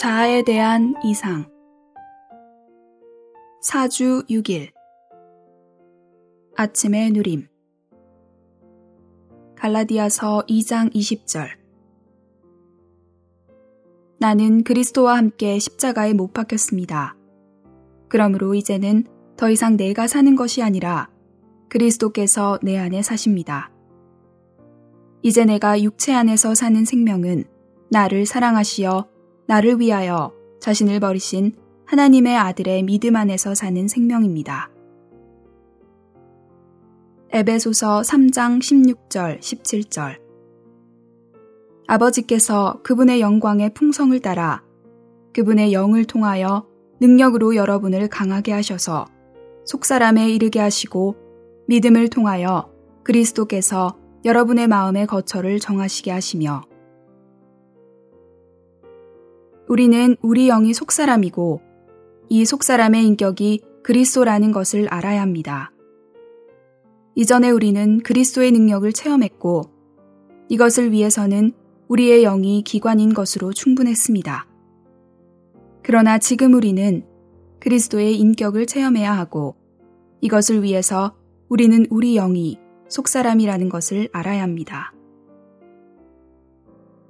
자아에 대한 이상 4주 6일 아침의 누림 갈라디아서 2장 20절 나는 그리스도와 함께 십자가에 못 박혔습니다. 그러므로 이제는 더 이상 내가 사는 것이 아니라 그리스도께서 내 안에 사십니다. 이제 내가 육체 안에서 사는 생명은 나를 사랑하시어 나를 위하여 자신을 버리신 하나님의 아들의 믿음 안에서 사는 생명입니다. 에베소서 3장 16절 17절 아버지께서 그분의 영광의 풍성을 따라 그분의 영을 통하여 능력으로 여러분을 강하게 하셔서 속사람에 이르게 하시고 믿음을 통하여 그리스도께서 여러분의 마음의 거처를 정하시게 하시며 우리는 우리 영이 속사람이고 이 속사람의 인격이 그리스도라는 것을 알아야 합니다. 이전에 우리는 그리스도의 능력을 체험했고 이것을 위해서는 우리의 영이 기관인 것으로 충분했습니다. 그러나 지금 우리는 그리스도의 인격을 체험해야 하고 이것을 위해서 우리는 우리 영이 속사람이라는 것을 알아야 합니다.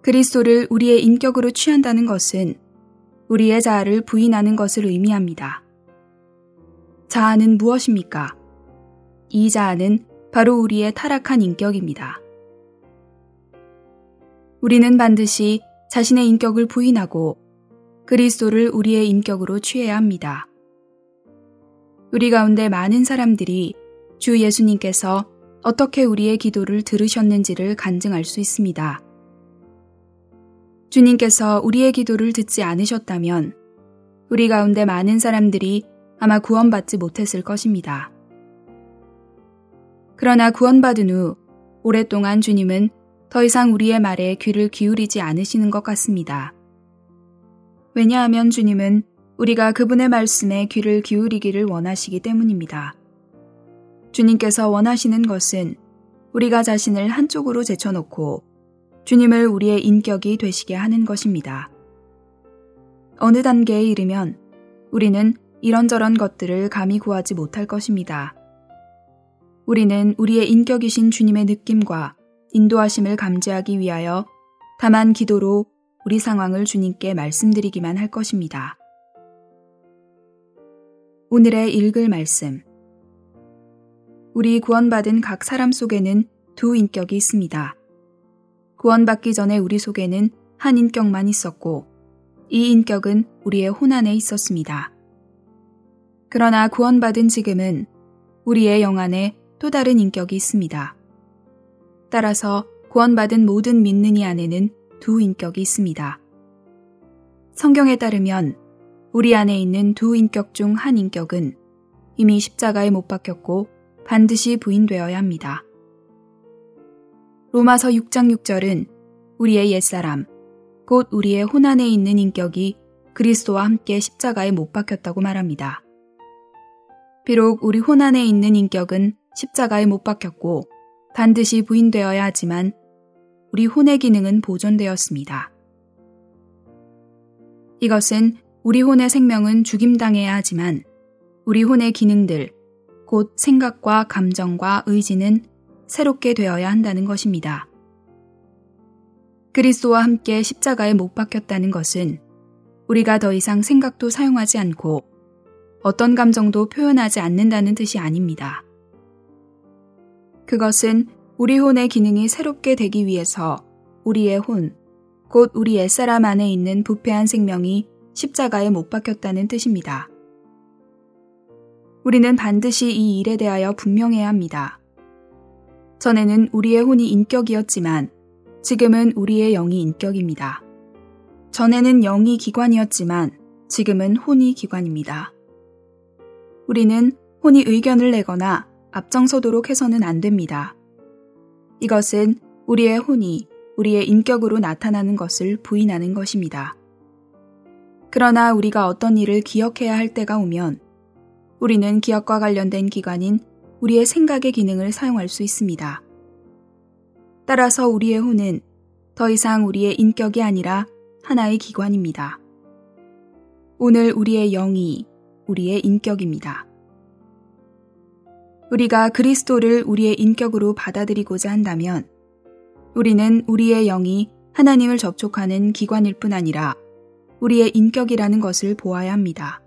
그리스도를 우리의 인격으로 취한다는 것은 우리의 자아를 부인하는 것을 의미합니다. 자아는 무엇입니까? 이 자아는 바로 우리의 타락한 인격입니다. 우리는 반드시 자신의 인격을 부인하고 그리스도를 우리의 인격으로 취해야 합니다. 우리 가운데 많은 사람들이 주 예수님께서 어떻게 우리의 기도를 들으셨는지를 간증할 수 있습니다. 주님께서 우리의 기도를 듣지 않으셨다면 우리 가운데 많은 사람들이 아마 구원받지 못했을 것입니다. 그러나 구원받은 후 오랫동안 주님은 더 이상 우리의 말에 귀를 기울이지 않으시는 것 같습니다. 왜냐하면 주님은 우리가 그분의 말씀에 귀를 기울이기를 원하시기 때문입니다. 주님께서 원하시는 것은 우리가 자신을 한쪽으로 제쳐놓고 주님을 우리의 인격이 되시게 하는 것입니다. 어느 단계에 이르면 우리는 이런저런 것들을 감히 구하지 못할 것입니다. 우리는 우리의 인격이신 주님의 느낌과 인도하심을 감지하기 위하여 다만 기도로 우리 상황을 주님께 말씀드리기만 할 것입니다. 오늘의 읽을 말씀. 우리 구원받은 각 사람 속에는 두 인격이 있습니다. 구원받기 전에 우리 속에는 한 인격만 있었고 이 인격은 우리의 혼안에 있었습니다. 그러나 구원받은 지금은 우리의 영 안에 또 다른 인격이 있습니다. 따라서 구원받은 모든 믿는 이 안에는 두 인격이 있습니다. 성경에 따르면 우리 안에 있는 두 인격 중 한 인격은 이미 십자가에 못 박혔고 반드시 부인되어야 합니다. 로마서 6장 6절은 우리의 옛사람, 곧 우리의 혼안에 있는 인격이 그리스도와 함께 십자가에 못 박혔다고 말합니다. 비록 우리 혼안에 있는 인격은 십자가에 못 박혔고 반드시 부인되어야 하지만 우리 혼의 기능은 보존되었습니다. 이것은 우리 혼의 생명은 죽임당해야 하지만 우리 혼의 기능들, 곧 생각과 감정과 의지는 새롭게 되어야 한다는 것입니다. 그리스도와 함께 십자가에 못 박혔다는 것은 우리가 더 이상 생각도 사용하지 않고 어떤 감정도 표현하지 않는다는 뜻이 아닙니다. 그것은 우리 혼의 기능이 새롭게 되기 위해서 우리의 혼, 곧 우리 옛사람 안에 있는 부패한 생명이 십자가에 못 박혔다는 뜻입니다. 우리는 반드시 이 일에 대하여 분명해야 합니다. 전에는 우리의 혼이 인격이었지만 지금은 우리의 영이 인격입니다. 전에는 영이 기관이었지만 지금은 혼이 기관입니다. 우리는 혼이 의견을 내거나 앞장서도록 해서는 안 됩니다. 이것은 우리의 혼이 우리의 인격으로 나타나는 것을 부인하는 것입니다. 그러나 우리가 어떤 일을 기억해야 할 때가 오면 우리는 기억과 관련된 기관인 우리의 생각의 기능을 사용할 수 있습니다. 따라서 우리의 혼은 더 이상 우리의 인격이 아니라 하나의 기관입니다. 오늘 우리의 영이 우리의 인격입니다. 우리가 그리스도를 우리의 인격으로 받아들이고자 한다면 우리는 우리의 영이 하나님을 접촉하는 기관일 뿐 아니라 우리의 인격이라는 것을 보아야 합니다.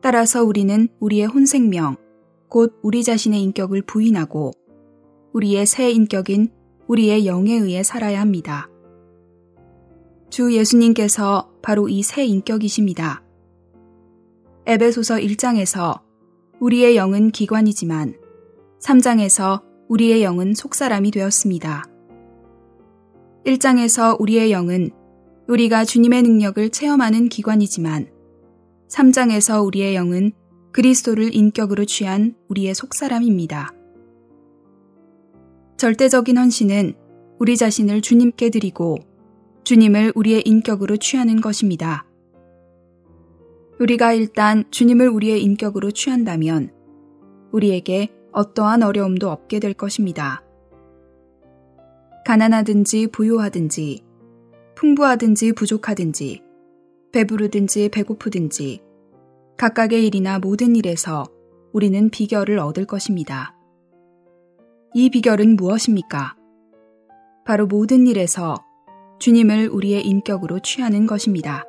따라서 우리는 우리의 혼생명, 곧 우리 자신의 인격을 부인하고 우리의 새 인격인 우리의 영에 의해 살아야 합니다. 주 예수님께서 바로 이 새 인격이십니다. 에베소서 1장에서 우리의 영은 기관이지만 3장에서 우리의 영은 속사람이 되었습니다. 1장에서 우리의 영은 우리가 주님의 능력을 체험하는 기관이지만 3장에서 우리의 영은 그리스도를 인격으로 취한 우리의 속사람입니다. 절대적인 헌신은 우리 자신을 주님께 드리고 주님을 우리의 인격으로 취하는 것입니다. 우리가 일단 주님을 우리의 인격으로 취한다면 우리에게 어떠한 어려움도 없게 될 것입니다. 가난하든지 부유하든지 풍부하든지 부족하든지 배부르든지 배고프든지 각각의 일이나 모든 일에서 우리는 비결을 얻을 것입니다. 이 비결은 무엇입니까? 바로 모든 일에서 주님을 우리의 인격으로 취하는 것입니다.